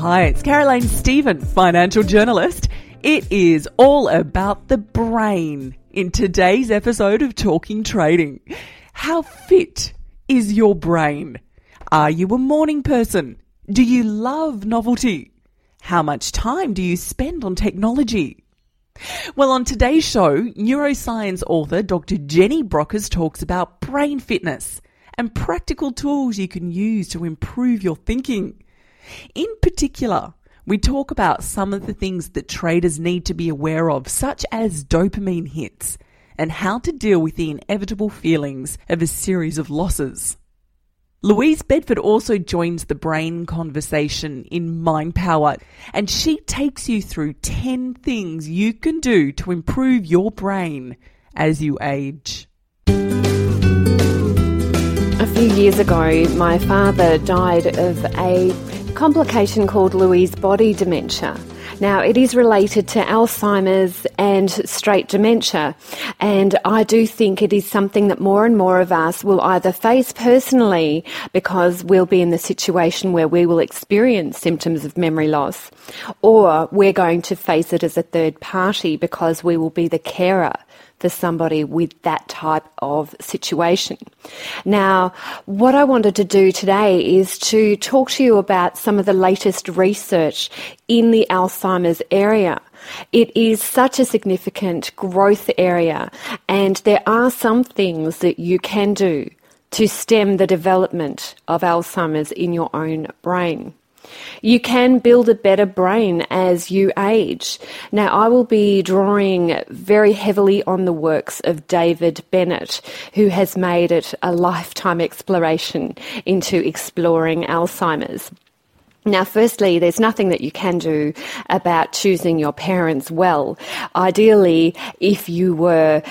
Hi, it's Caroline Stephen, financial journalist. It is all about the brain in today's episode of Talking Trading. How fit is your brain? Are you a morning person? Do you love novelty? How much time do you spend on technology? Well, on today's show, neuroscience author Dr. Jenny Brockis talks about brain fitness and practical tools you can use to improve your thinking. In particular, we talk about some of the things that traders need to be aware of, such as dopamine hits, and how to deal with the inevitable feelings of a series of losses. Louise Bedford also joins the brain conversation in Mind Power, and she takes you through 10 things you can do to improve your brain as you age. A few years ago, my father died of a complication called Lewy body dementia. Now, it is related to Alzheimer's and straight dementia, and I do think it is something that more and more of us will either face personally because we'll be in the situation where we will experience symptoms of memory loss, or we're going to face it as a third party because we will be the carer for somebody with that type of situation. Now, what I wanted to do today is to talk to you about some of the latest research in the Alzheimer's area. It is such a significant growth area, and there are some things that you can do to stem the development of Alzheimer's in your own brain. You can build a better brain as you age. Now, I will be drawing very heavily on the works of David Bennett, who has made it a lifetime exploration into exploring Alzheimer's. Now, firstly, there's nothing that you can do about choosing your parents well. Ideally, if you were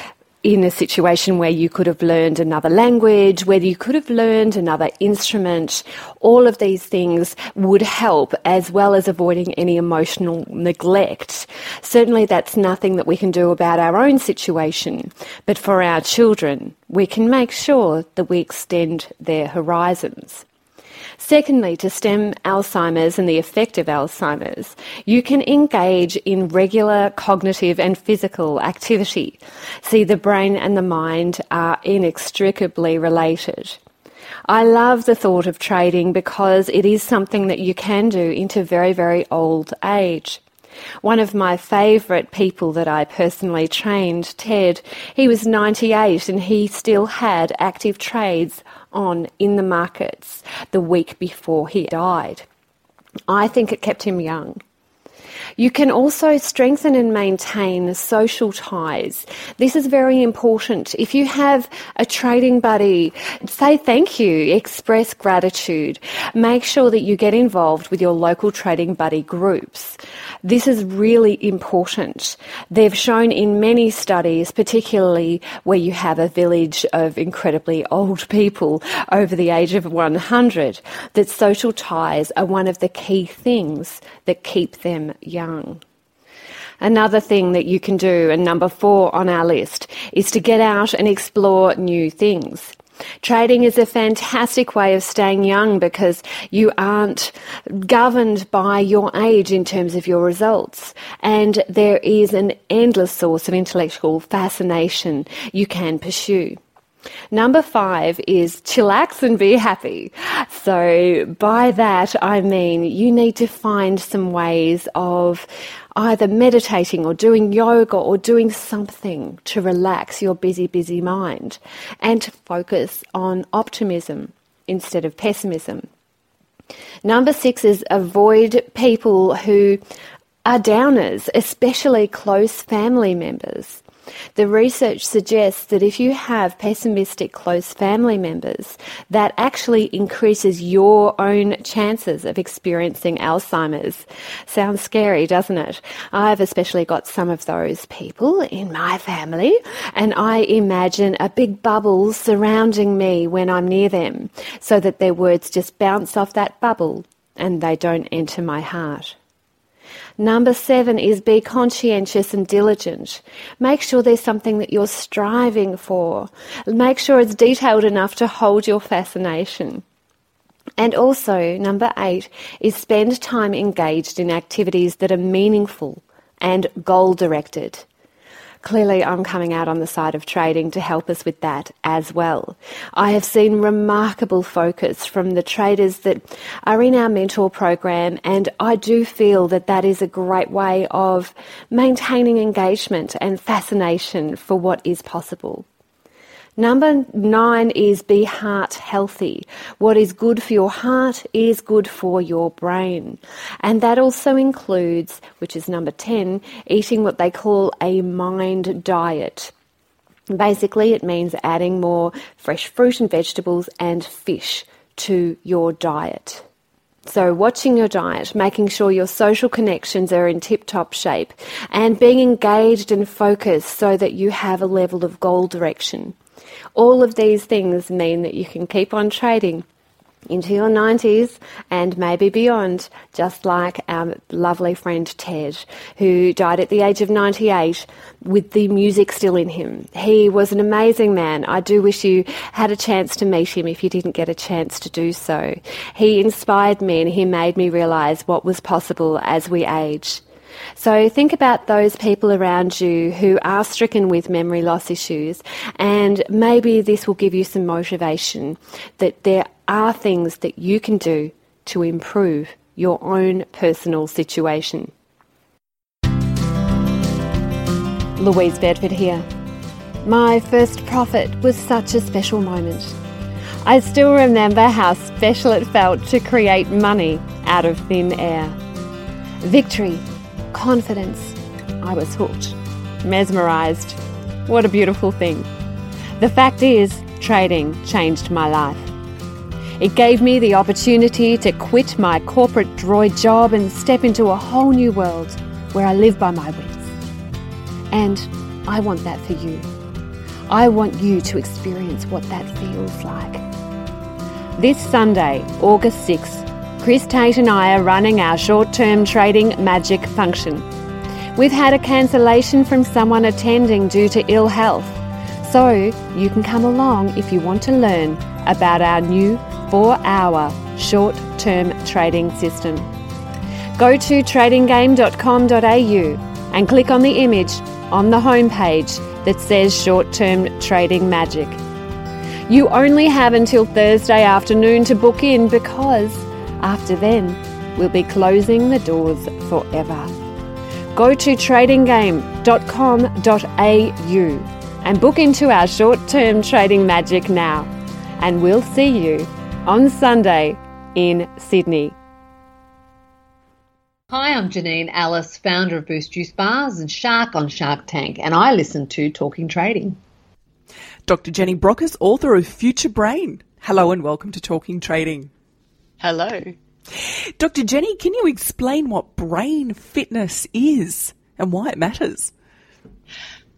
in a situation where you could have learned another language, whether you could have learned another instrument, all of these things would help as well as avoiding any emotional neglect. Certainly that's nothing that we can do about our own situation, but for our children, we can make sure that we extend their horizons. Secondly, to stem Alzheimer's and the effect of Alzheimer's, you can engage in regular cognitive and physical activity. See, the brain and the mind are inextricably related. I love the thought of trading because it is something that you can do into very, very old age. One of my favourite people that I personally trained, Ted, he was 98 and he still had active trades on in the markets the week before he died. I think it kept him young. You can also strengthen and maintain social ties. This is very important. If you have a trading buddy, say thank you, express gratitude. Make sure that you get involved with your local trading buddy groups. This is really important. They've shown in many studies, particularly where you have a village of incredibly old people over the age of 100, that social ties are one of the key things that keep them young. Another thing that you can do, and number four on our list, is to get out and explore new things. Trading is a fantastic way of staying young because you aren't governed by your age in terms of your results. And there is an endless source of intellectual fascination you can pursue. Number five is chillax and be happy. So by that, I mean you need to find some ways of either meditating or doing yoga or doing something to relax your busy, busy mind and to focus on optimism instead of pessimism. Number six is avoid people who are downers, especially close family members. The research suggests that if you have pessimistic close family members, that actually increases your own chances of experiencing Alzheimer's. Sounds scary, doesn't it? I've especially got some of those people in my family, and I imagine a big bubble surrounding me when I'm near them, so that their words just bounce off that bubble and they don't enter my heart. Number seven is be conscientious and diligent. Make sure there's something that you're striving for. Make sure it's detailed enough to hold your fascination. And also, number eight is spend time engaged in activities that are meaningful and goal directed. Clearly, I'm coming out on the side of trading to help us with that as well. I have seen remarkable focus from the traders that are in our mentor program, and I do feel that that is a great way of maintaining engagement and fascination for what is possible. Number nine is be heart healthy. What is good for your heart is good for your brain. And that also includes, which is number 10, eating what they call a mind diet. Basically, it means adding more fresh fruit and vegetables and fish to your diet. So, watching your diet, making sure your social connections are in tip top shape, and being engaged and focused so that you have a level of goal direction. All of these things mean that you can keep on trading into your 90s and maybe beyond, just like our lovely friend Ted, who died at the age of 98 with the music still in him. He was an amazing man. I do wish you had a chance to meet him if you didn't get a chance to do so. He inspired me and he made me realise what was possible as we age. So think about those people around you who are stricken with memory loss issues, and maybe this will give you some motivation that there are things that you can do to improve your own personal situation. Louise Bedford here. My first profit was such a special moment. I still remember how special it felt to create money out of thin air. Victory confidence. I was hooked, mesmerized. What a beautiful thing. The fact is, trading changed my life. It gave me the opportunity to quit my corporate droid job and step into a whole new world where I live by my wits. And I want that for you. I want you to experience what that feels like. This Sunday, August 6th, Chris Tate and I are running our short term trading magic function. We've had a cancellation from someone attending due to ill health, so you can come along if you want to learn about our new four hour short term trading system. Go to tradinggame.com.au and click on the image on the homepage that says Short Term Trading Magic. You only have until Thursday afternoon to book in because after then, we'll be closing the doors forever. Go to tradinggame.com.au and book into our short term trading magic now. And we'll see you on Sunday in Sydney. Hi, I'm Janine Allis, founder of Boost Juice Bars and Shark on Shark Tank, and I listen to Talking Trading. Dr. Jenny Brockis, author of Future Brain. Hello and welcome to Talking Trading. Hello. Dr. Jenny, can you explain what brain fitness is and why it matters?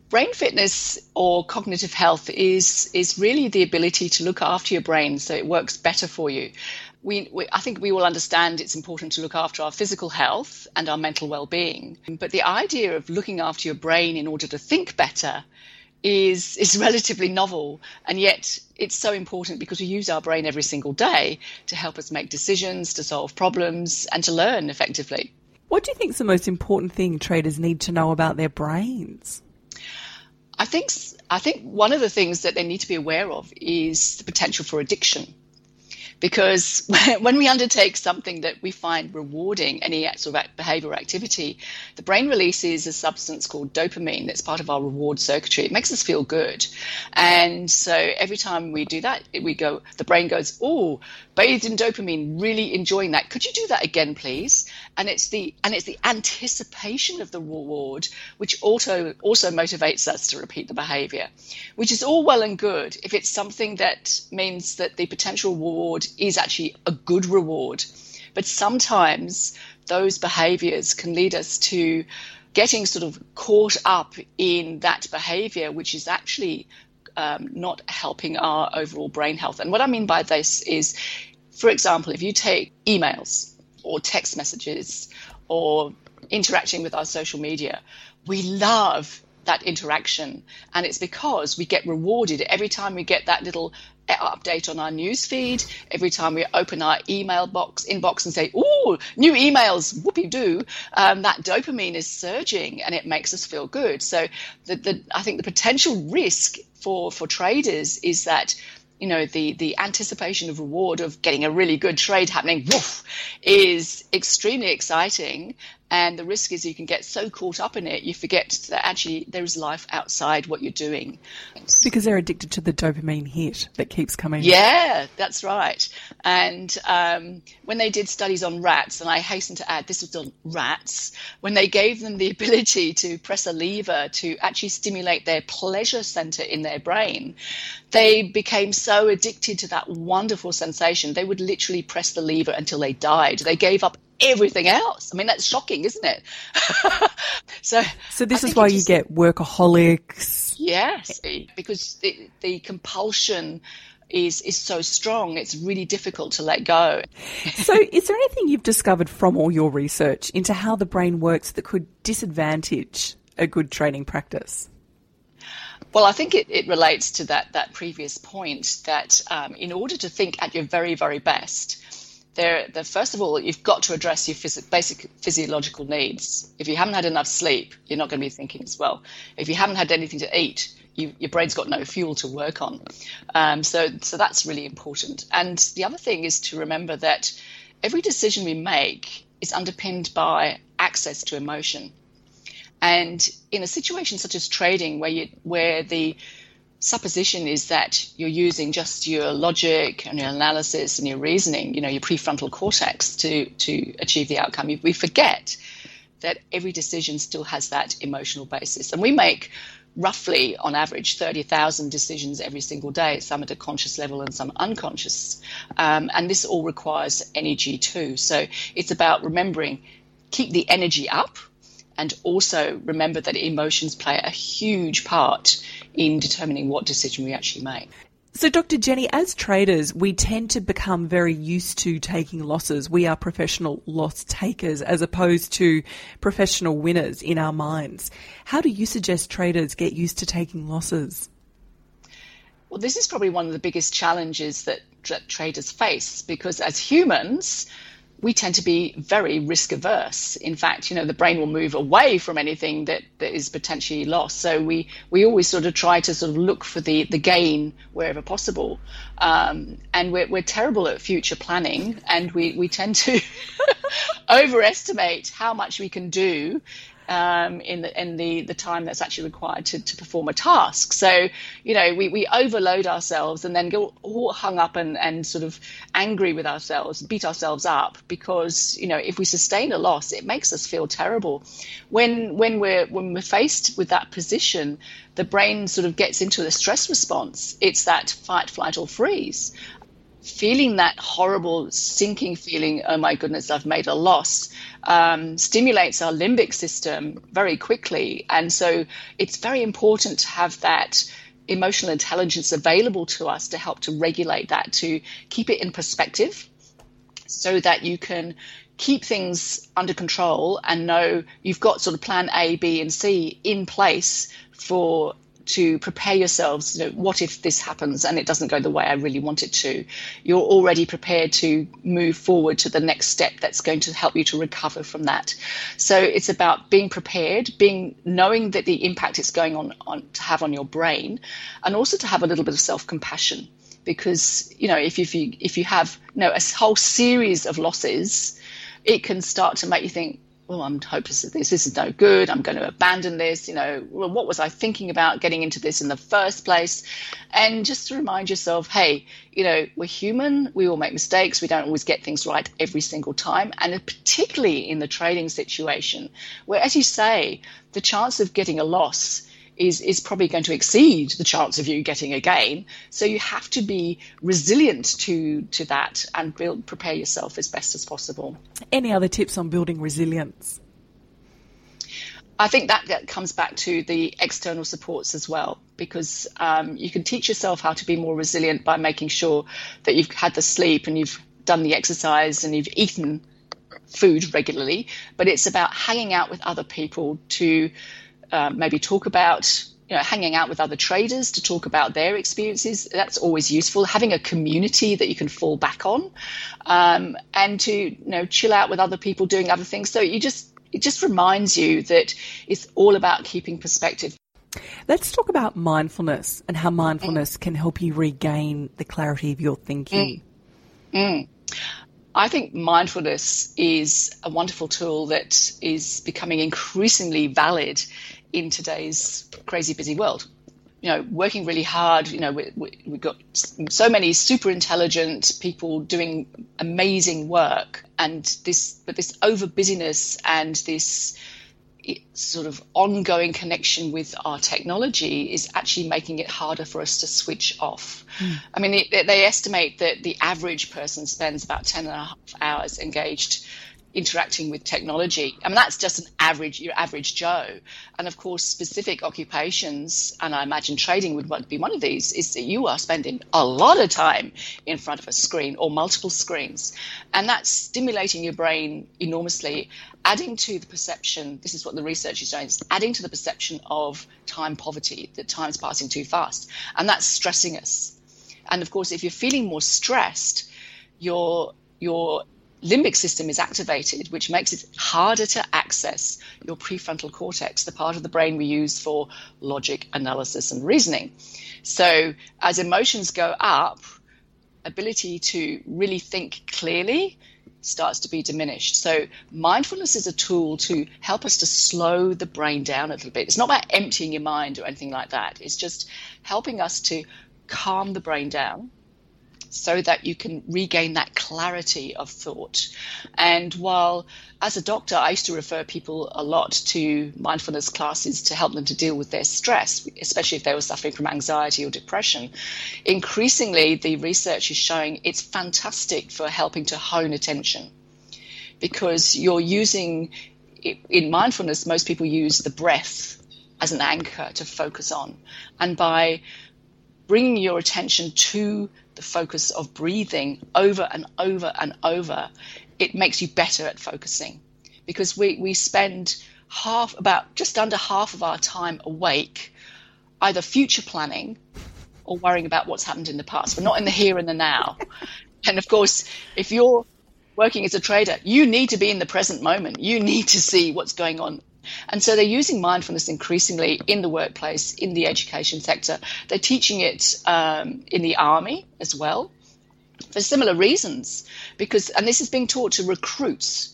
Brain fitness or cognitive health is is really the ability to look after your brain so it works better for you. We, we, I think we all understand it's important to look after our physical health and our mental well-being. But the idea of looking after your brain in order to think better is is relatively novel and yet it's so important because we use our brain every single day to help us make decisions to solve problems and to learn effectively. What do you think is the most important thing traders need to know about their brains? I think I think one of the things that they need to be aware of is the potential for addiction because when we undertake something that we find rewarding, any sort of behavioral activity, the brain releases a substance called dopamine that's part of our reward circuitry. It makes us feel good. And so every time we do that, we go, the brain goes, oh, bathed in dopamine, really enjoying that. Could you do that again, please? And it's the, and it's the anticipation of the reward, which also, also motivates us to repeat the behavior, which is all well and good if it's something that means that the potential reward is actually a good reward. But sometimes those behaviors can lead us to getting sort of caught up in that behavior, which is actually um, not helping our overall brain health. And what I mean by this is, for example, if you take emails or text messages or interacting with our social media, we love that interaction. And it's because we get rewarded every time we get that little update on our news feed, every time we open our email box inbox and say, "Ooh, new emails, whoopie doo," um, that dopamine is surging and it makes us feel good. So, the, the, I think the potential risk for for traders is that you know the the anticipation of reward of getting a really good trade happening woof, is extremely exciting and the risk is you can get so caught up in it, you forget that actually there is life outside what you're doing. Because they're addicted to the dopamine hit that keeps coming. Yeah, that's right. And um, when they did studies on rats, and I hasten to add, this was on rats, when they gave them the ability to press a lever to actually stimulate their pleasure center in their brain, they became so addicted to that wonderful sensation, they would literally press the lever until they died. They gave up everything else. I mean, that's shocking, isn't it? so, so this is why you get workaholics. Yes, because the, the compulsion is is so strong. It's really difficult to let go. so, is there anything you've discovered from all your research into how the brain works that could disadvantage a good training practice? Well, I think it, it relates to that that previous point that um, in order to think at your very very best, there, the, first of all, you've got to address your phys- basic physiological needs. If you haven't had enough sleep, you're not going to be thinking as well. If you haven't had anything to eat, you, your brain's got no fuel to work on. Um, so, so that's really important. And the other thing is to remember that every decision we make is underpinned by access to emotion. And in a situation such as trading, where you, where the supposition is that you're using just your logic and your analysis and your reasoning, you know, your prefrontal cortex to, to achieve the outcome. We forget that every decision still has that emotional basis. And we make roughly, on average, 30,000 decisions every single day, some at a conscious level and some unconscious. Um, and this all requires energy too. So it's about remembering, keep the energy up and also remember that emotions play a huge part in determining what decision we actually make. So, Dr. Jenny, as traders, we tend to become very used to taking losses. We are professional loss takers as opposed to professional winners in our minds. How do you suggest traders get used to taking losses? Well, this is probably one of the biggest challenges that, that traders face because as humans, we tend to be very risk averse. In fact, you know, the brain will move away from anything that, that is potentially lost. So we, we always sort of try to sort of look for the, the gain wherever possible. Um, and we're, we're terrible at future planning and we, we tend to overestimate how much we can do um, in the in the, the time that's actually required to, to perform a task. So, you know, we, we overload ourselves and then get all hung up and, and sort of angry with ourselves, beat ourselves up because, you know, if we sustain a loss, it makes us feel terrible. When when we're when we're faced with that position, the brain sort of gets into a stress response. It's that fight, flight, or freeze feeling that horrible sinking feeling, oh my goodness, I've made a loss, um, stimulates our limbic system very quickly. And so it's very important to have that emotional intelligence available to us to help to regulate that, to keep it in perspective so that you can keep things under control and know you've got sort of plan A, B, and C in place for to prepare yourselves. You know, what if this happens and it doesn't go the way I really want it to? You're already prepared to move forward to the next step that's going to help you to recover from that. So it's about being prepared, being knowing that the impact it's going on, on to have on your brain, and also to have a little bit of self compassion. Because you know, if, if you if you have you know a whole series of losses, it can start to make you think, well, I'm hopeless at this. This is no good. I'm going to abandon this. You know, well, what was I thinking about getting into this in the first place? And just to remind yourself, hey, you know, we're human. We all make mistakes. We don't always get things right every single time. And particularly in the trading situation, where, as you say, the chance of getting a loss is, is probably going to exceed the chance of you getting a gain. So you have to be resilient to, to that and build, prepare yourself as best as possible. Any other tips on building resilience? I think that, that comes back to the external supports as well, because um, you can teach yourself how to be more resilient by making sure that you've had the sleep and you've done the exercise and you've eaten food regularly. But it's about hanging out with other people to um, maybe talk about you know, hanging out with other traders to talk about their experiences. That's always useful. Having a community that you can fall back on, um, and to you know chill out with other people doing other things. So you just it just reminds you that it's all about keeping perspective. Let's talk about mindfulness and how mindfulness mm. can help you regain the clarity of your thinking. Mm. Mm. I think mindfulness is a wonderful tool that is becoming increasingly valid in today's crazy busy world. You know, working really hard. You know, we, we, we've got so many super intelligent people doing amazing work, and this, but this over busyness and this sort of ongoing connection with our technology is actually making it harder for us to switch off. Mm. I mean, they, they, estimate that the average person spends about 10 and a half hours engaged interacting with technology. I mean, that's just an average, your average Joe. And of course, specific occupations, and I imagine trading would be one of these, is that you are spending a lot of time in front of a screen or multiple screens. And that's stimulating your brain enormously, adding to the perception, this is what the research is doing, it's adding to the perception of time poverty, that time's passing too fast. And that's stressing us. And of course, if you're feeling more stressed, your your limbic system is activated, which makes it harder to access your prefrontal cortex, the part of the brain we use for logic, analysis, and reasoning. So, as emotions go up, ability to really think clearly starts to be diminished. So, mindfulness is a tool to help us to slow the brain down a little bit. It's not about emptying your mind or anything like that, it's just helping us to calm the brain down so that you can regain that clarity of thought. And while as a doctor, I used to refer people a lot to mindfulness classes to help them to deal with their stress, especially if they were suffering from anxiety or depression. Increasingly, the research is showing it's fantastic for helping to hone attention because you're using in mindfulness, most people use the breath as an anchor to focus on. And by bringing your attention to the focus of breathing over and over and over, it makes you better at focusing because we, we spend half, about just under half of our time awake, either future planning or worrying about what's happened in the past. We're not in the here and the now. and of course, if you're working as a trader, you need to be in the present moment. You need to see what's going on and so they're using mindfulness increasingly in the workplace, in the education sector. They're teaching it um, in the army as well for similar reasons. Because, and this is being taught to recruits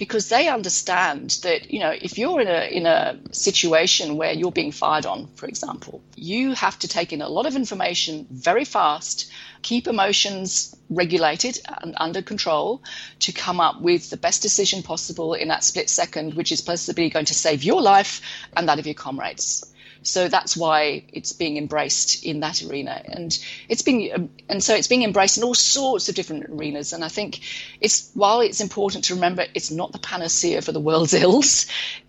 because they understand that you know if you're in a in a situation where you're being fired on for example you have to take in a lot of information very fast keep emotions regulated and under control to come up with the best decision possible in that split second which is possibly going to save your life and that of your comrades so that's why it's being embraced in that arena, and it's being um, and so it's being embraced in all sorts of different arenas. And I think it's while it's important to remember it's not the panacea for the world's ills,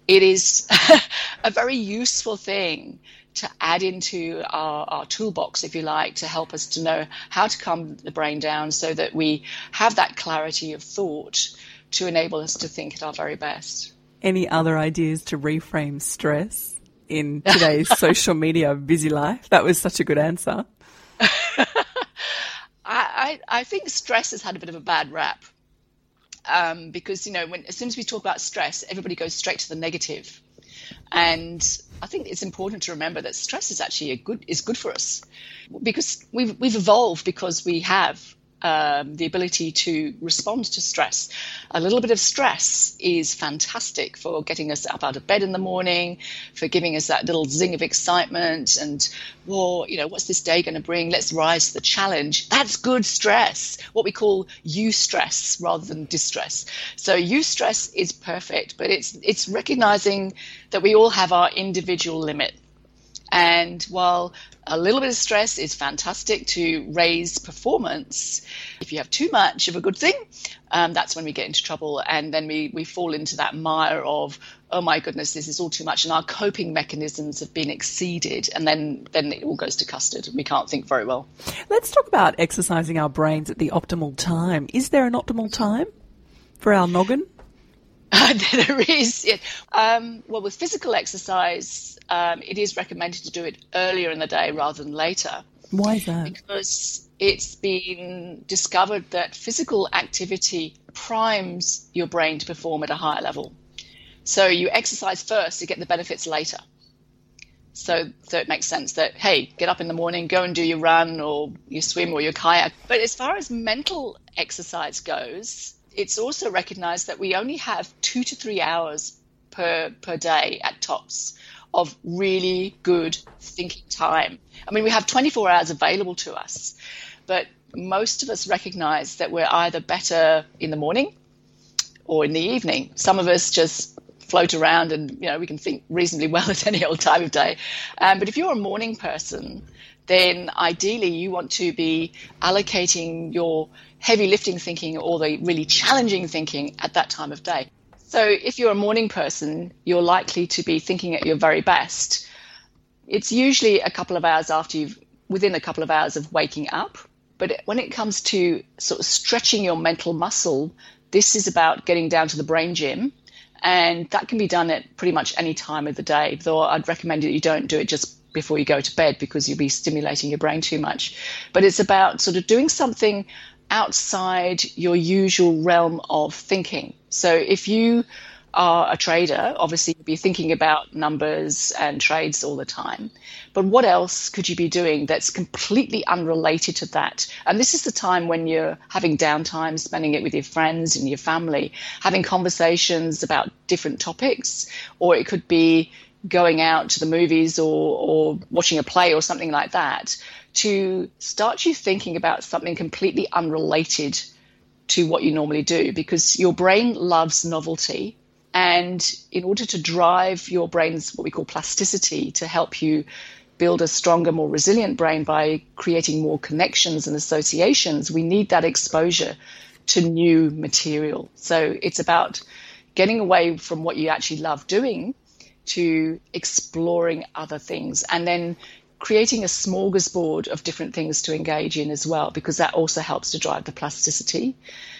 it is a very useful thing to add into our, our, toolbox, if you like, to help us to know how to calm the brain down so that we have that clarity of thought to enable us to think at our very best. Any other ideas to reframe stress? In today's social media busy life? That was such a good answer. I, I, think stress has had a bit of a bad rap um, because you know when as soon as we talk about stress, everybody goes straight to the negative, and I think it's important to remember that stress is actually a good is good for us because we've we've evolved because we have um, the ability to respond to stress. A little bit of stress is fantastic for getting us up out of bed in the morning, for giving us that little zing of excitement, and well, you know, what's this day going to bring? Let's rise to the challenge. That's good stress. What we call eustress rather than distress. So eustress is perfect, but it's it's recognizing that we all have our individual limit. And while a little bit of stress is fantastic to raise performance, if you have too much of a good thing, um, that's when we get into trouble. And then we, we fall into that mire of, oh my goodness, this is all too much. And our coping mechanisms have been exceeded. And then, then it all goes to custard. We can't think very well. Let's talk about exercising our brains at the optimal time. Is there an optimal time for our noggin? There is. Yeah. Um, well, with physical exercise, um, it is recommended to do it earlier in the day rather than later. Why is that? Because it's been discovered that physical activity primes your brain to perform at a higher level. So you exercise first to get the benefits later. So, so it makes sense that hey, get up in the morning, go and do your run or your swim or your kayak. But as far as mental exercise goes, it's also recognized that we only have two to three hours per per day at tops of really good thinking time. I mean, we have 24 hours available to us, but most of us recognize that we're either better in the morning or in the evening. Some of us just float around and, you know, we can think reasonably well at any old time of day. Um, but if you're a morning person, then ideally you want to be allocating your heavy lifting thinking or the really challenging thinking at that time of day. So if you're a morning person, you're likely to be thinking at your very best. It's usually a couple of hours after you've, within a couple of hours of waking up. But when it comes to sort of stretching your mental muscle, this is about getting down to the brain gym. And that can be done at pretty much any time of the day, though I'd recommend that you don't do it just before you go to bed because you'll be stimulating your brain too much. But it's about sort of doing something outside your usual realm of thinking. So if you are a trader, obviously you'll be thinking about numbers and trades all the time. But what else could you be doing that's completely unrelated to that? And this is the time when you're having downtime, spending it with your friends and your family, having conversations about different topics, or it could be going out to the movies or, or watching a play or something like that to start you thinking about something completely unrelated to what you normally do because your brain loves novelty. And in order to drive your brain's what we call plasticity to help you build a stronger, more resilient brain by creating more connections and associations, we need that exposure to new material. So it's about getting away from what you actually love doing to exploring other things. And then creating a smorgasbord of different things to engage in as well, because that also helps to drive the plasticity.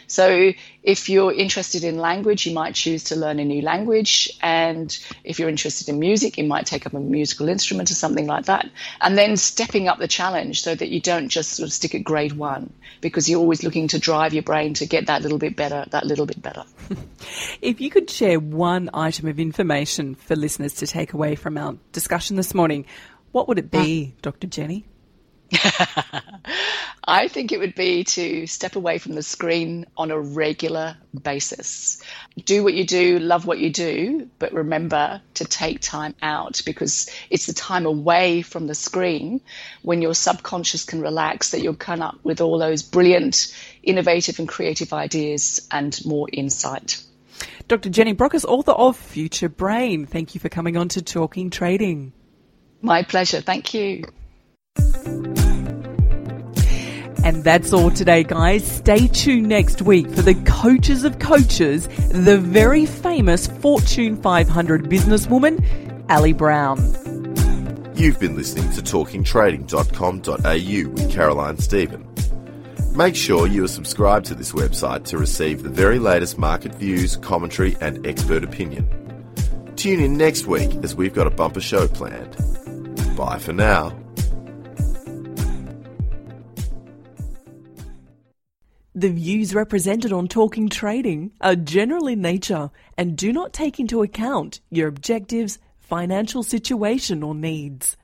So if you're interested in language, you might choose to learn a new language. And if you're interested in music, you might take up a musical instrument or something like that. And then stepping up the challenge so that you don't just sort of stick at grade one because you're always looking to drive your brain to get that little bit better, that little bit better. if you could share one item of information for listeners to take away from our discussion this morning, what would it be, Dr. Jenny? I think it would be to step away from the screen on a regular basis. Do what you do, love what you do, but remember to take time out because it's the time away from the screen when your subconscious can relax that you'll come up with all those brilliant, innovative, and creative ideas and more insight. Dr. Jenny Brockis author of Future Brain, thank you for coming on to Talking Trading. My pleasure. Thank you. And that's all today, guys. Stay tuned next week for the coaches of coaches, the very famous Fortune 500 businesswoman, Ali Brown. You've been listening to talkingtrading.com.au with Caroline Stephen. Make sure you are subscribed to this website to receive the very latest market views, commentary, and expert opinion. Tune in next week as we've got a bumper show planned. Bye for now. The views represented on Talking Trading are general in nature and do not take into account your objectives, financial situation, or needs.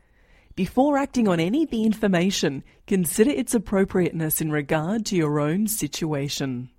Before acting on any of the information, consider its appropriateness in regard to your own situation.